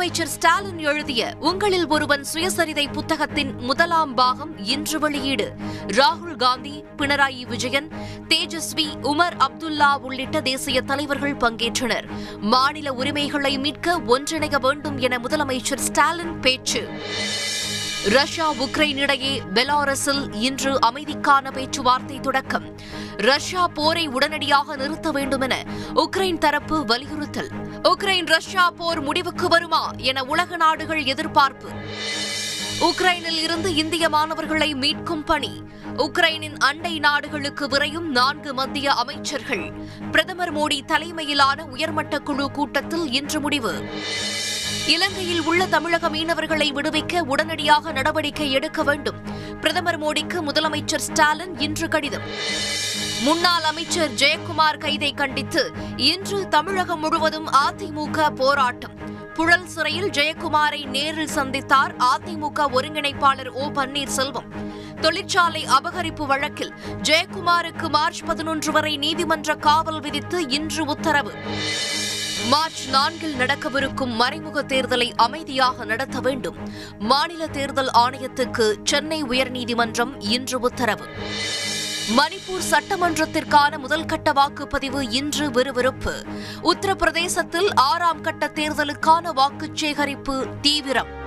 முதலமைச்சர் ஸ்டாலின் எழுதிய உங்களில் ஒருவன் சுயசரிதை புத்தகத்தின் முதலாம் பாகம் இன்று வெளியீடு. ராகுல் காந்தி பினராயி விஜயன் தேஜஸ்வி உமர் அப்துல்லா உள்ளிட்ட தேசிய தலைவர்கள் பங்கேற்றனர். மாநில உரிமைகளை மீட்க ஒன்றிணைய வேண்டும் என முதலமைச்சர் ஸ்டாலின் பேச்சு. ரஷ்யா உக்ரைன் இடையே பெலாரஸில் இன்று அமைதிக்கான பேச்சுவார்த்தை தொடக்கம். ரஷ்யா போரை உடனடியாக நிறுத்த வேண்டும் என உக்ரைன் தரப்பு வலியுறுத்தல். உக்ரைன் ரஷ்யா போர் முடிவுக்கு வருமா என உலக நாடுகள் எதிர்பார்ப்பு. உக்ரைனில் இருந்து இந்திய மாணவர்களை மீட்கும் பணி. உக்ரைனின் அண்டை நாடுகளுக்கு விரையும் நான்கு மத்திய அமைச்சர்கள். பிரதமர் மோடி தலைமையிலான உயர்மட்ட குழு கூட்டத்தில் இன்று முடிவு. இலங்கையில் உள்ள தமிழக மீனவர்களை விடுவிக்க உடனடியாக நடவடிக்கை எடுக்க வேண்டும். பிரதமர் மோடிக்கு முதலமைச்சர் ஸ்டாலின் இன்று கடிதம். முன்னாள் அமைச்சர் ஜெயக்குமார் கைதை கண்டித்து இன்று தமிழகம் முழுவதும் அதிமுக போராட்டம். புழல் சிறையில் ஜெயக்குமாரை நேரில் சந்தித்தார் அதிமுக ஒருங்கிணைப்பாளர் ஓ பன்னீர்செல்வம். தொழிற்சாலை அபகரிப்பு வழக்கில் ஜெயக்குமாருக்கு மார்ச் பதினொன்று வரை நீதிமன்ற காவல் விதித்து இன்று உத்தரவு. மார்ச் நான்கில் நடக்கவிருக்கும் மறைமுக தேர்தலை அமைதியாக நடத்த வேண்டும். மாநில தேர்தல் ஆணையத்துக்கு சென்னை உயர்நீதிமன்றம் இன்று உத்தரவு. மணிப்பூர் சட்டமன்றத்திற்கான முதல்கட்ட வாக்குப்பதிவு இன்று விறுவிறுப்பு. உத்தரப்பிரதேசத்தில் ஆறாம் கட்ட தேர்தலுக்கான வாக்குச் சேகரிப்பு தீவிரம்.